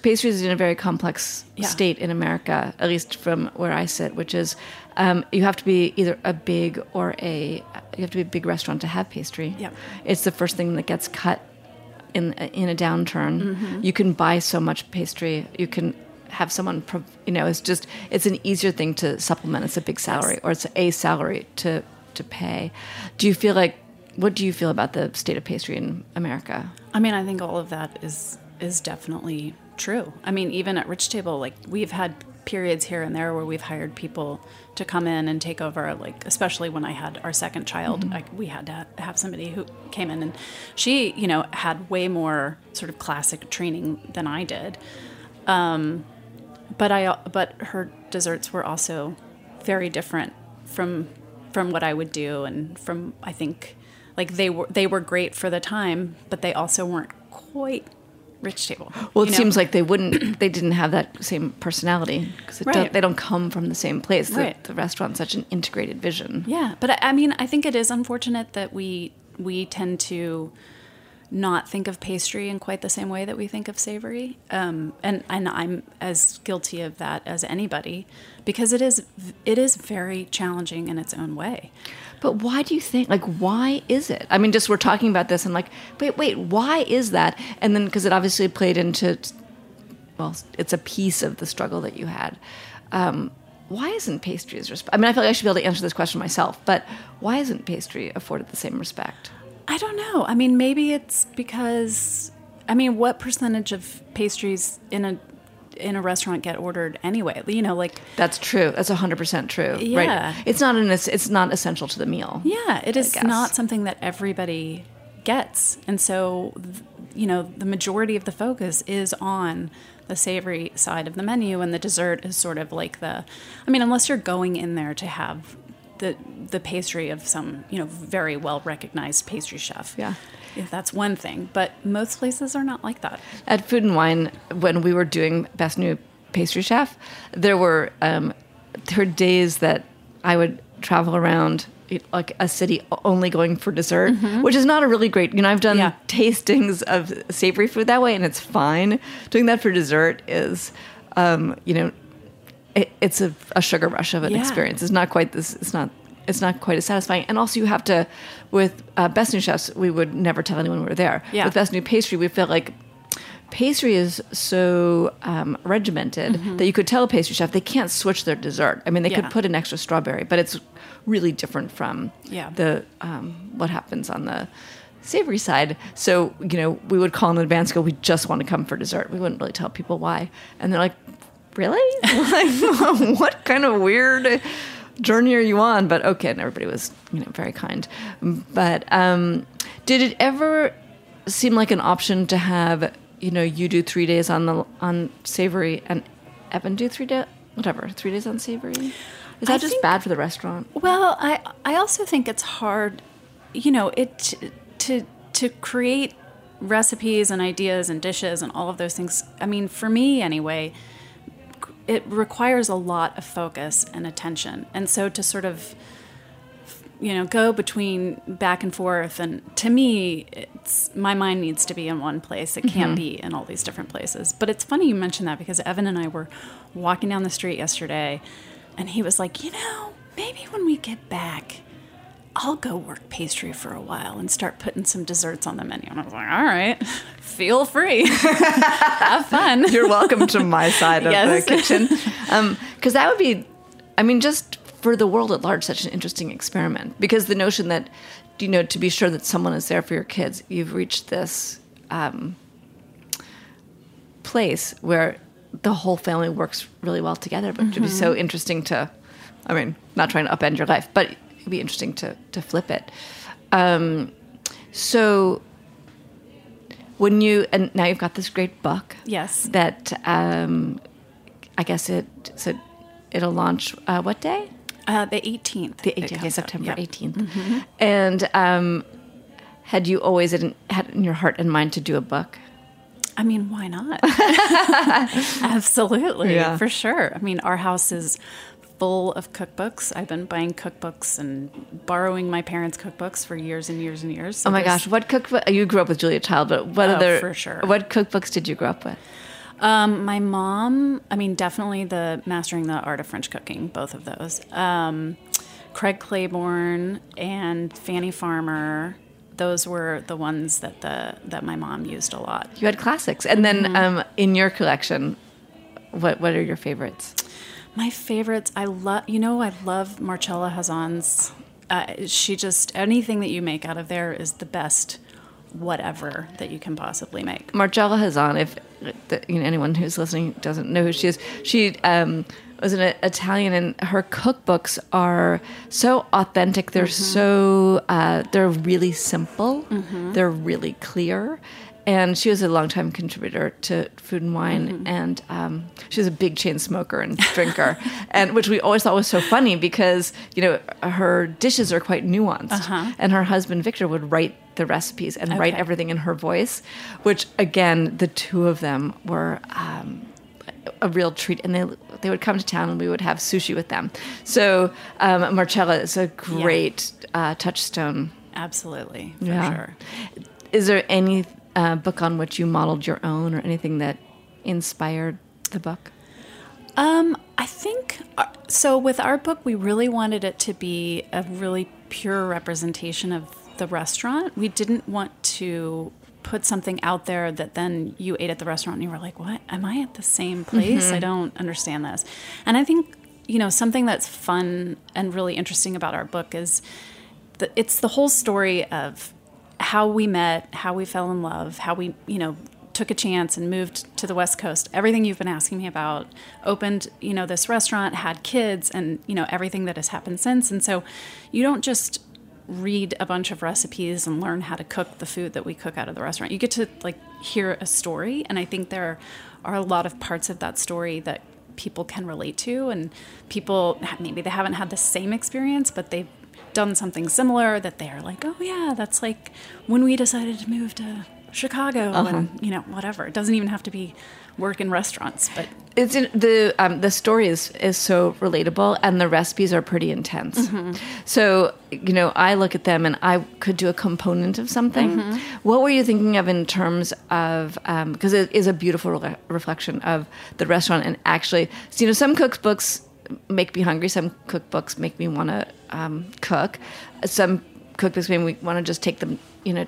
Pastry is in a very complex
Yeah.
state in America, at least from where I sit, which is um, you have to be either a big or a you have to be a big restaurant to have pastry.
Yep.
It's the first thing that gets cut in in a downturn.
Mhm.
You can buy so much pastry. You can have someone, you know, it's just it's an easier thing to supplement. It's a big salary, or it's a salary to to pay. Do you feel like what do you feel about the state of pastry in America?
I mean, I think all of that is is definitely true. I mean, even at Rich Table, like we've had periods here and there where we've hired people to come in and take over. Like especially when I had our second child,
Mhm.
like we had to have somebody who came in and she, you know, had way more sort of classic training than I did. Um, but I but her desserts were also very different from from what I would do and from I think like they were they were great for the time, but they also weren't quite rich table.
Well, it
know?
seems like they wouldn't, they didn't have that same personality because
Right.
they don't come from the same place. The,
Right.
the restaurant's such an integrated vision.
Yeah, but I, I mean, I think it is unfortunate that we we tend to not think of pastry in quite the same way that we think of savory, um, and and I'm as guilty of that as anybody, because it is it is very challenging in its own way.
But why do you think, like, why is it? I mean, just we're talking about this and like, wait, wait, why is that? And then because it obviously played into, well, it's a piece of the struggle that you had. Um, why isn't pastry as resp- I mean, I feel like I should be able to answer this question myself, but why isn't pastry afforded the same respect?
I don't know. I mean, maybe it's because I mean, what percentage of pastries in a in a restaurant get ordered anyway? You know, like
That's true. That's hundred percent true.
Yeah.
Right. It's not an. It's not essential to the meal.
Yeah, it is not something that everybody gets, and so you know, the majority of the focus is on the savory side of the menu, and the dessert is sort of like the. I mean, unless you're going in there to have the the pastry of some you know very well recognized pastry chef.
Yeah.
If that's one thing, but most places are not like that.
At Food and Wine, when we were doing Best New Pastry Chef, there were um, there were days that I would travel around like a city only going for dessert, which is not a really great. You know, I've done
Yeah.
tastings of savory food that way, and it's fine. Doing that for dessert is, um, you know, it, it's a, a sugar rush of an
Yeah.
experience. It's not quite this. It's not. It's not quite as satisfying. And also, you have to, with uh, Best New Chefs, we would never tell anyone we were there.
Yeah.
With Best New Pastry, we felt like pastry is so um, regimented that you could tell a pastry chef they can't switch their dessert. I mean, they
Yeah.
could put an extra strawberry, but it's really different from
Yeah.
the um, what happens on the savory side. So you know, we would call in advance, go, we just want to come for dessert. We wouldn't really tell people why, and they're like, really? like, what kind of weird journey are you on? But okay, and everybody was you know very kind. But um, did it ever seem like an option to have you know you do three days on the on savory and Evan do three days whatever three days on savory? Is that
I
just
think-
bad for the restaurant?
Well, I I also think it's hard, you know, it to to create recipes and ideas and dishes and all of those things. I mean, for me anyway, it requires a lot of focus and attention. And so to sort of you know go between back and forth and to me it's my mind needs to be in one place. It can't mm-hmm. be in all these different places. But it's funny you mentioned that because evan and i were walking down the street yesterday and he was like you know maybe when we get back I'll go work pastry for a while and start putting some desserts on the menu. And I was like, all right, feel free. Have fun.
You're welcome to my side of
Yes.
the kitchen. Because that would be, I mean, just for the world at large, such an interesting experiment. Because the notion that, you know, to be sure that someone is there for your kids, you've reached this um, place where the whole family works really well together. But it'd be so interesting to, I mean, not trying to upend your life, but it'd be interesting to, to flip it. Um, so when you, and now you've got this great book
Yes.
that um, I guess it so it'll launch uh, what day?
Uh, the 18th.
The 18th, okay,
comes out.
September
Yep.
18th. And um, had you always in, had in your heart and mind to do a book?
I mean, why not? Absolutely,
Yeah.
for sure. I mean, our house is full of cookbooks. I've been buying cookbooks and borrowing my parents' cookbooks for years and years and years. So
Oh my gosh, what cookbook? You grew up with Julia Child, but what
Oh,
other?
for sure.
What cookbooks did you grow up with?
Um, my mom, I mean, definitely the Mastering the Art of French Cooking, both of those. Um, Craig Claiborne and Fannie Farmer. Those were the ones that the that my mom used a lot.
You had classics, and then
Mm-hmm.
um, in your collection, what what are your favorites?
My favorites, I love, you know, I love Marcella Hazan's. Uh, she just, anything that you make out of there is the best whatever that you can possibly make.
Marcella Hazan, if the, you know, anyone who's listening doesn't know who she is, she um, was an Italian, and her cookbooks are so authentic. They're so uh, they're really simple. They're really clear. And she was a longtime contributor to Food and Wine, and um, she was a big chain smoker and drinker, and which we always thought was so funny because you know her dishes are quite nuanced, and her husband Victor would write the recipes and write everything in her voice, which again, the two of them were um, a real treat. And they they would come to town and we would have sushi with them. So um, Marcella is a great uh, touchstone.
Absolutely, for
Yeah.
sure.
Is there any uh, book on which you modeled your own or anything that inspired the book?
Um, I think uh, so. With our book, we really wanted it to be a really pure representation of the restaurant. We didn't want to put something out there that then you ate at the restaurant and you were like, "What? Am I at the same place? I don't understand this." And I think you know something that's fun and really interesting about our book is that it's the whole story of how we met, how we fell in love, how we, you know, took a chance and moved to the West Coast. Everything you've been asking me about, opened, you know, this restaurant, had kids, and you know everything that has happened since. And so, you don't just read a bunch of recipes and learn how to cook the food that we cook out of the restaurant. You get to like hear a story, and I think there are a lot of parts of that story that people can relate to, and people maybe they haven't had the same experience, but they've done something similar that they're like, oh yeah, that's like when we decided to move to Chicago
Uh-huh.
and you know whatever. It doesn't even have to be work in restaurants, but
It's in, the um, the story is is so relatable, and the recipes are pretty intense.
Mhm.
So you know, I look at them, and I could do a component of something.
Mhm.
What were you thinking of in terms of because it is a beautiful re- reflection of the restaurant, and actually, so, you know, some cookbooks make me hungry. Some cookbooks make me want to um, cook. Some cookbooks make me want to just take them, you know,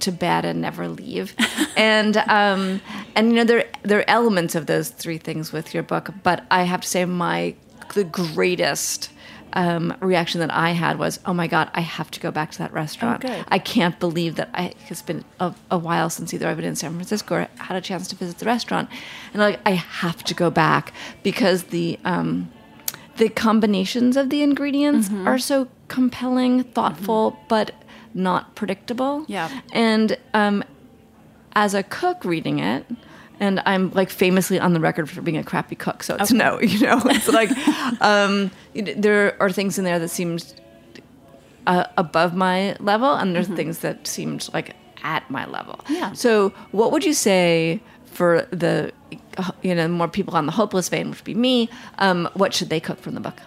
to bed and never leave. and um, and you know there there are elements of those three things with your book, but I have to say my the greatest um, reaction that I had was, "Oh my god, I have to go back to that restaurant.
Oh.
I can't believe that I, it's been a, a while since either I've been in San Francisco or had a chance to visit the restaurant, and like I have to go back because the um, the combinations of the ingredients
Mhm.
are so compelling, thoughtful, but not predictable.
Yeah.
And um, as a cook reading it, and I'm like famously on the record for being a crappy cook, so it's
Okay.
no, you know, it's like um, there are things in there that seemed uh, above my level, and there's things that seemed like at my level.
Yeah.
So, what would you say for the you know more people on the hopeless vein, which would be me? Um, what should they cook from the book?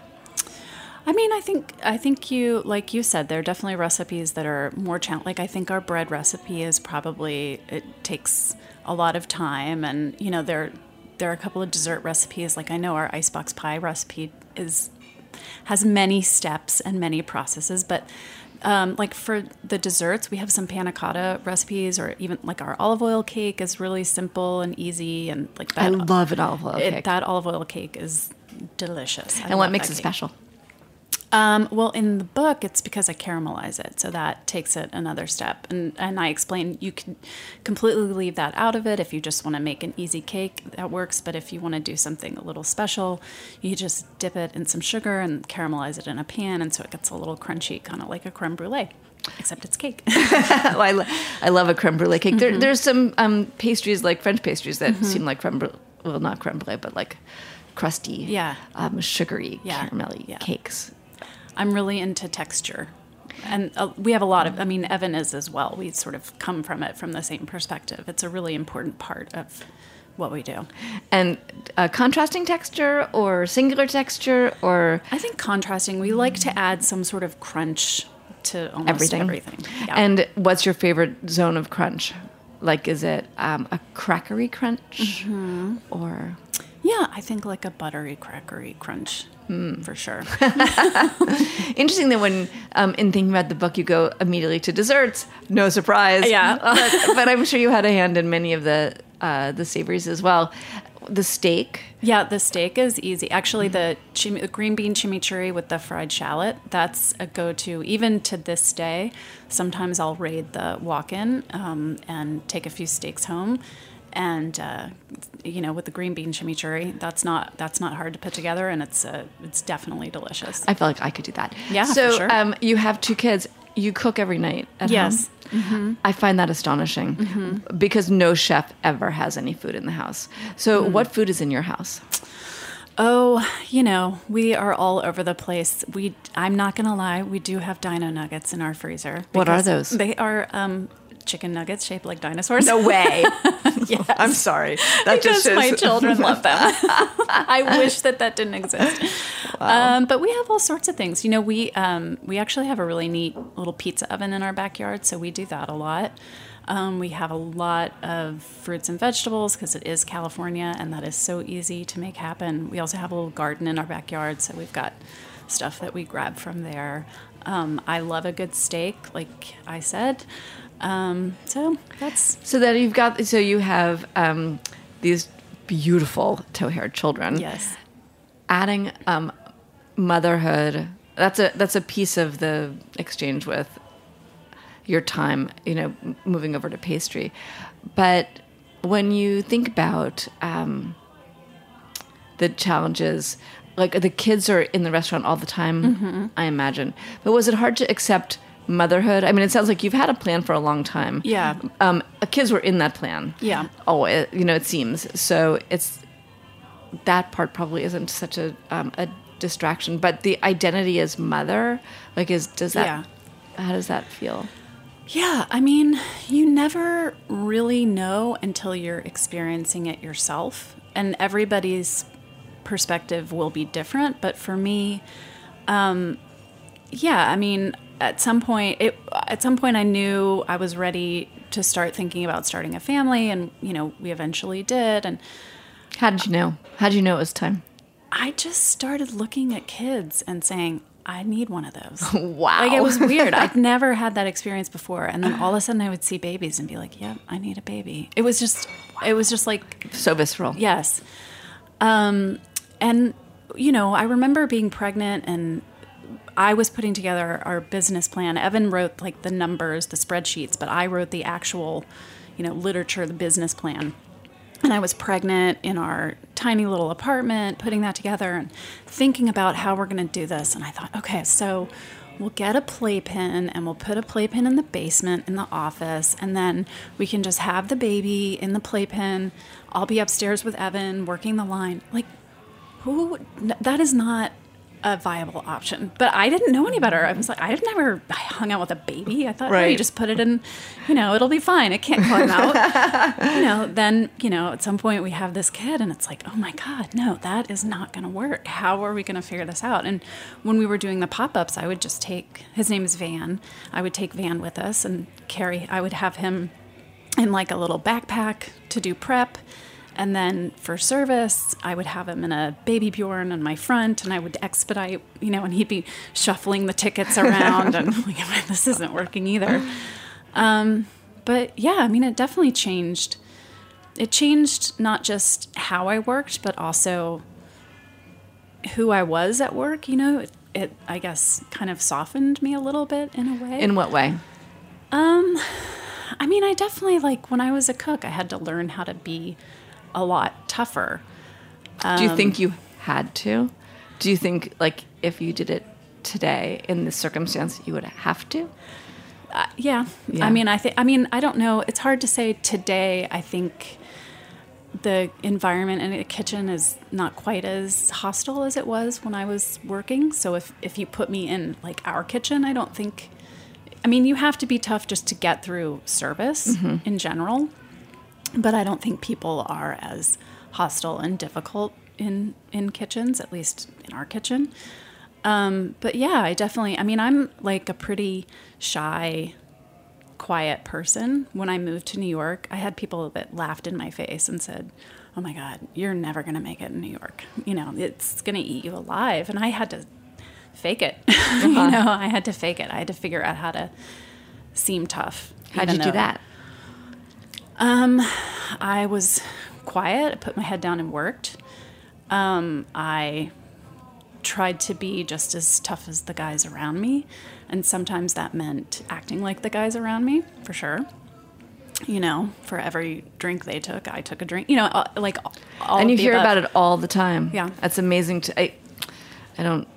I mean, I think I think you like you said there are definitely recipes that are more challenging. Like I think our bread recipe is probably it takes a lot of time, and you know there there are a couple of dessert recipes. Like I know our icebox pie recipe is has many steps and many processes, but. Um, like for the desserts, we have some panna cotta recipes, or even like our olive oil cake is really simple and easy, and like that.
I love an olive oil
it-
cake.
That olive oil cake is delicious. I
and what makes it
cake.
special?
Um, well, in the book, it's because I caramelize it, so that takes it another step. And and I explain you can completely leave that out of it if you just want to make an easy cake. That works. But if you want to do something a little special, you just dip it in some sugar and caramelize it in a pan, and so it gets a little crunchy, kind of like a creme brulee, except it's cake.
well, I, lo- I love a creme brulee cake. There,
Mhm.
there's some um, pastries like French pastries that
Mhm.
seem like creme brulee. Well, not creme brulee, but like crusty,
Yeah.
um, sugary,
Yeah.
caramelly
Yeah.
cakes.
I'm really into texture. And uh, we have a lot of, I mean, Evan is as well. We sort of come from it from the same perspective. It's a really important part of what we do.
And uh, contrasting texture or singular texture or
I think contrasting, we like to add some sort of crunch to almost
everything.
everything. Yeah.
And what's your favorite zone of crunch? Like, is it um, a crackery crunch
Mhm.
or?
Yeah, I think like a buttery, crackery crunch
Hmm.
for sure.
Interesting that when, um, in thinking about the book, you go immediately to desserts. No surprise.
Yeah.
but, but I'm sure you had a hand in many of the uh, the savories as well. The steak.
Yeah, the steak is easy. Actually, the, chim- the green bean chimichurri with the fried shallot, that's a go to. Even to this day, sometimes I'll raid the walk in um, and take a few steaks home. And uh, you know, with the green bean chimichurri, that's not that's not hard to put together, and it's uh, it's definitely delicious.
I feel like I could do that.
Yeah,
So
for sure.
um, you have two kids. You cook every night at
Yes.
home.
Mhm.
I find that astonishing
Mhm.
because no chef ever has any food in the house. So,
Mm.
what food is in your house?
Oh, you know, we are all over the place. We, I'm not gonna lie, we do have dino nuggets in our freezer.
What are those?
They are um, chicken nuggets shaped like dinosaurs.
No way.
yes.
I'm sorry. That
because
just
my children love them. I wish that that didn't exist. Um, but we have all sorts of things. You know, we um, we actually have a really neat little pizza oven in our backyard, so we do that a lot. Um, we have a lot of fruits and vegetables because it is California, and that is so easy to make happen. We also have a little garden in our backyard, so we've got stuff that we grab from there. Um, I love a good steak, like I said. Um, so that's
So that you've got, so you have um, these beautiful tow-haired children.
Yes.
Adding um, motherhood. That's a that's a piece of the exchange with your time. You know, moving over to pastry, but when you think about um, the challenges. Like the kids are in the restaurant all the time,
Mhm.
I imagine. But was it hard to accept motherhood? I mean, it sounds like you've had a plan for a long time.
Yeah.
Um, uh, kids were in that plan.
Yeah.
Oh, it, you know, it seems so. It's that part probably isn't such a um, a distraction, but the identity as mother, like, is does that?
Yeah.
How does that feel?
Yeah, I mean, you never really know until you're experiencing it yourself, and everybody's perspective will be different. But for me, um, yeah, I mean, at some point, it at some point, I knew I was ready to start thinking about starting a family, and you know, we eventually did. And
How did you know? How did you know it was time?
I just started looking at kids and saying, I need one of those.
Wow.
Like it was weird. I'd never had that experience before. And then all of a sudden I would see babies and be like, yep, I need a baby. It was just, it was just like,
so visceral.
yes. Um, and, you know, I remember being pregnant and I was putting together our business plan. Evan wrote like the numbers, the spreadsheets, but I wrote the actual, you know, literature, the business plan and I was pregnant in our tiny little apartment, putting that together and thinking about how we're going to do this. And I thought, okay, so we'll get a playpen and we'll put a playpen in the basement in the office, and then we can just have the baby in the playpen. I'll be upstairs with Evan working the line. Like, who? That is not a viable option. But I didn't know any better. I was like, I've never hung out with a baby. I thought, oh, you just put it in, you know, it'll be fine. It can't climb out. you know, then, you know, at some point we have this kid and it's like, oh my God, no, that is not going to work. How are we going to figure this out? And when we were doing the pop ups, I would just take, his name is Van. I would take Van with us and carry, I would have him in like a little backpack to do prep. And then for service, I would have him in a baby Bjorn on my front, and I would expedite, you know, and he'd be shuffling the tickets around, and like, this isn't working either. Um, but yeah, I mean, it definitely changed. It changed not just how I worked, but also who I was at work. You know, it, it I guess kind of softened me a little bit in a way.
In what way?
Um, I mean, I definitely like when I was a cook, I had to learn how to be a lot tougher.
Do you think you had to? Do you think like if you did it today in this circumstance, you would have to?
Uh, yeah.
Yeah.
I mean, I think. I mean, I don't know. It's hard to say today. I think the environment in a kitchen is not quite as hostile as it was when I was working. So if if you put me in like our kitchen, I don't think. I mean, you have to be tough just to get through service mm-hmm. in general, but I don't think people are as hostile and difficult in in kitchens, at least in our kitchen. Um, but yeah, I definitely. I mean, I'm like a pretty shy, quiet person. When I moved to New York, I had people that laughed in my face and said, "Oh my God, you're never gonna make it in New York. You know, it's gonna eat you alive." And I had to fake it. you know, I had to fake it. I had to figure out how to seem tough.
How'd you do that?
Um, I was quiet. I put my head down and worked. Um, I tried to be just as tough as the guys around me, and sometimes that meant acting like the guys around me, for sure. You know, for every drink they took, I took a drink. You know, uh, like all
and you hear
above.
about it all the time.
Yeah.
that's amazing. To I, I don't,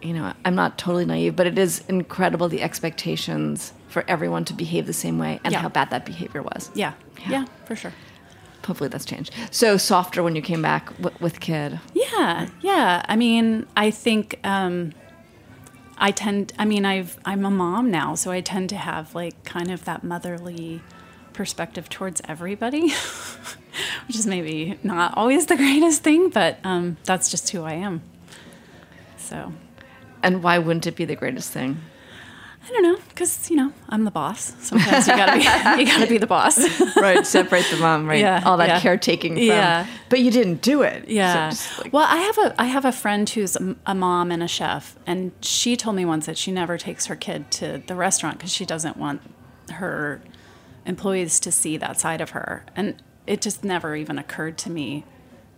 you know, I'm not totally naive, but it is incredible the expectations for everyone to behave the same way and
Yeah.
how bad that behavior was.
Yeah,
Yeah.
yeah, for sure.
Hopefully that's changed. So softer when you came back w- with kid.
Yeah, yeah. I mean, I think um, I tend. I mean, I've I'm a mom now, so I tend to have like kind of that motherly perspective towards everybody, which is maybe not always the greatest thing, but um, that's just who I am. So
And why wouldn't it be the greatest thing?
I don't know, because you know I'm the boss. Sometimes you gotta be you gotta be the boss.
right, separate the mom, right?
Yeah,
All that
yeah.
caretaking from.
Yeah.
But you didn't do it.
Yeah.
just like-
well, I have a I have a friend who's a mom and a chef, and she told me once that she never takes her kid to the restaurant because she doesn't want her employees to see that side of her, and it just never even occurred to me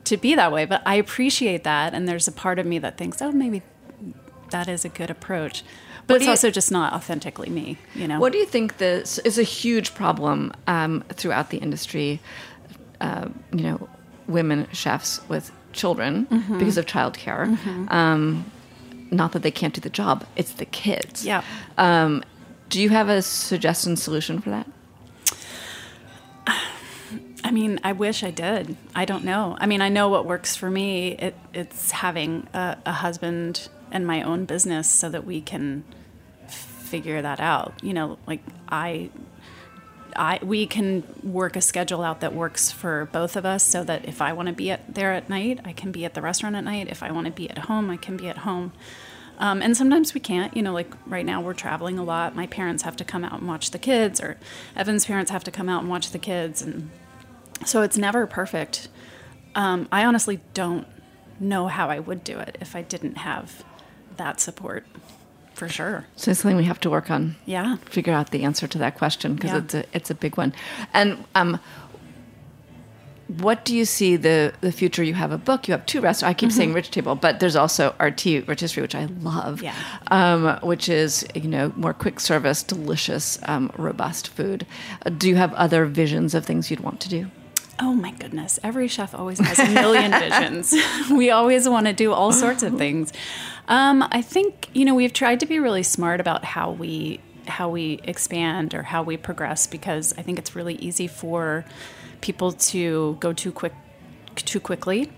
to be that way. But I appreciate that, and there's a part of me that thinks, oh, maybe that is a good approach. But it's
you-
also just not authentically me, you know.
What do you think this is a huge problem um, throughout the industry? Uh, you know, women chefs with children
Mm-hmm.
because of childcare. Um, not that they can't do the job; it's the kids.
Yeah.
Um, Do you have a suggestion solution for that?
I mean, I wish I did. I don't know. I mean, I know what works for me. It, it's having a, a husband and my own business so that we can figure that out. You know, like I I we can work a schedule out that works for both of us so that if I want to be at there at night, I can be at the restaurant at night. If I want to be at home, I can be at home. Um, and sometimes we can't. You know, like right now we're traveling a lot. My parents have to come out and watch the kids, or Evan's parents have to come out and watch the kids, and so it's never perfect. Um, I honestly don't know how I would do it if I didn't have that support for sure.
So it's something we have to work on.
Yeah.
Figure out the answer to that question because
Yeah.
it's a it's a big one. And um, what do you see the the future? You have a book. You have two restaurants. I keep
Mhm.
saying Rich Table, but there's also RT Rotisserie, which I love.
Yeah.
Um, which is you know more quick service, delicious, um, robust food. Uh, do you have other visions of things you'd want to do?
Oh my goodness. Every chef always has a million visions. We always want to do all sorts of things. Um, I think, you know, we've tried to be really smart about how we how we expand or how we progress because I think it's really easy for people to go too quick too quickly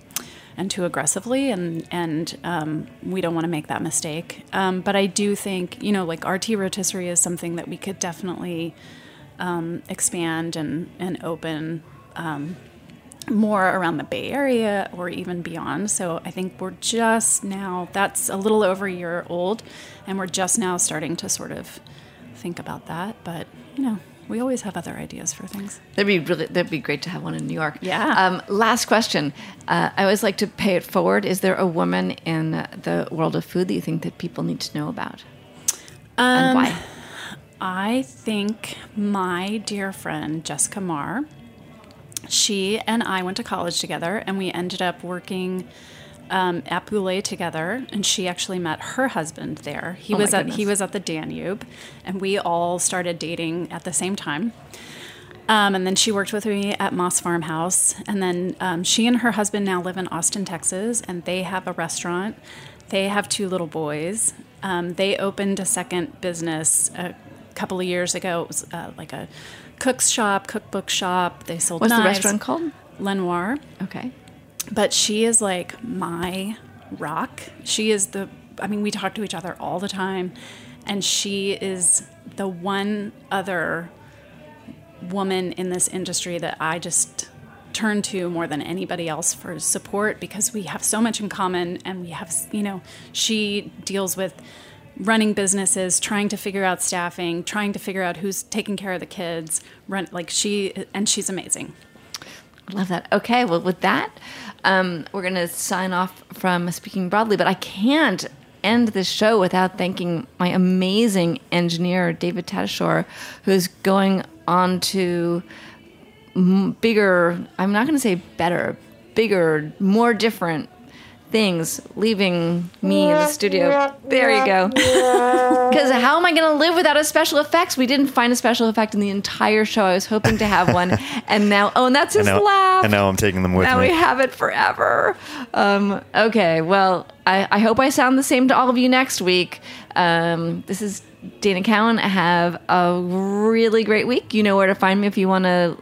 and too aggressively and and um, we don't want to make that mistake um, but i do think you know like rt rotisserie is something that we could definitely um, expand and and open um, more around the bay area or even beyond so i think we're just now that's a little over a year old and we're just now starting to sort of think about that but you know we always have other ideas for things
That'd be really that'd be great to have one in New York.
Yeah.
Um, last question. Uh, I always like to pay it forward. Is there a woman in the world of food that you think that people need to know about? and
Um,
why?
I think my dear friend Jessica Maher, she and I went to college together and we ended up working um, at Bouley together and she actually met her husband there. He
Oh
was at he was at the Danube and we all started dating at the same time. Um, and then she worked with me at Mas Farmhouse. And then um, she and her husband now live in Austin, Texas, and they have a restaurant. They have two little boys. Um, they opened a second business a couple of years ago. It was uh, like a cook's shop, cookbook shop. They sold
What's the restaurant called?
Lenoir.
Okay.
But she is like my rock. She is the, I mean, we talk to each other all the time. And she is the one other woman in this industry that I just turn to more than anybody else for support because we have so much in common and we have, you know, she deals with running businesses, trying to figure out staffing, trying to figure out who's taking care of the kids, run like she and she's amazing.
Love that. Okay, well, with that, um, we're going to sign off from Speaking Broadly, but I can't end this show without thanking my amazing engineer, David Tadashore, who's going on to bigger, I'm not going to say better, bigger, more different things, leaving me in the studio. There you go. Because how am I going to live without a special effects? We didn't find a special effect in the entire show. I was hoping to have one, and now, oh, and that's his
and now,
laugh.
and now I'm taking them with
now
me.
Now we have it forever. Um, okay, well, I, I hope I sound the same to all of you next week. Um, this is Dana Cowan. Have a really great week. You know where to find me if you want to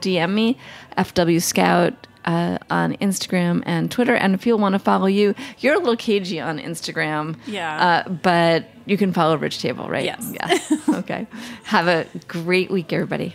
DM me, FW Scout. Uh, on Instagram and Twitter, and if you'll want to follow you, you're a little cagey on Instagram.
Yeah.
Uh, but you can follow Rich Table, right?
Yes.
Yeah. okay. Have a great week, everybody.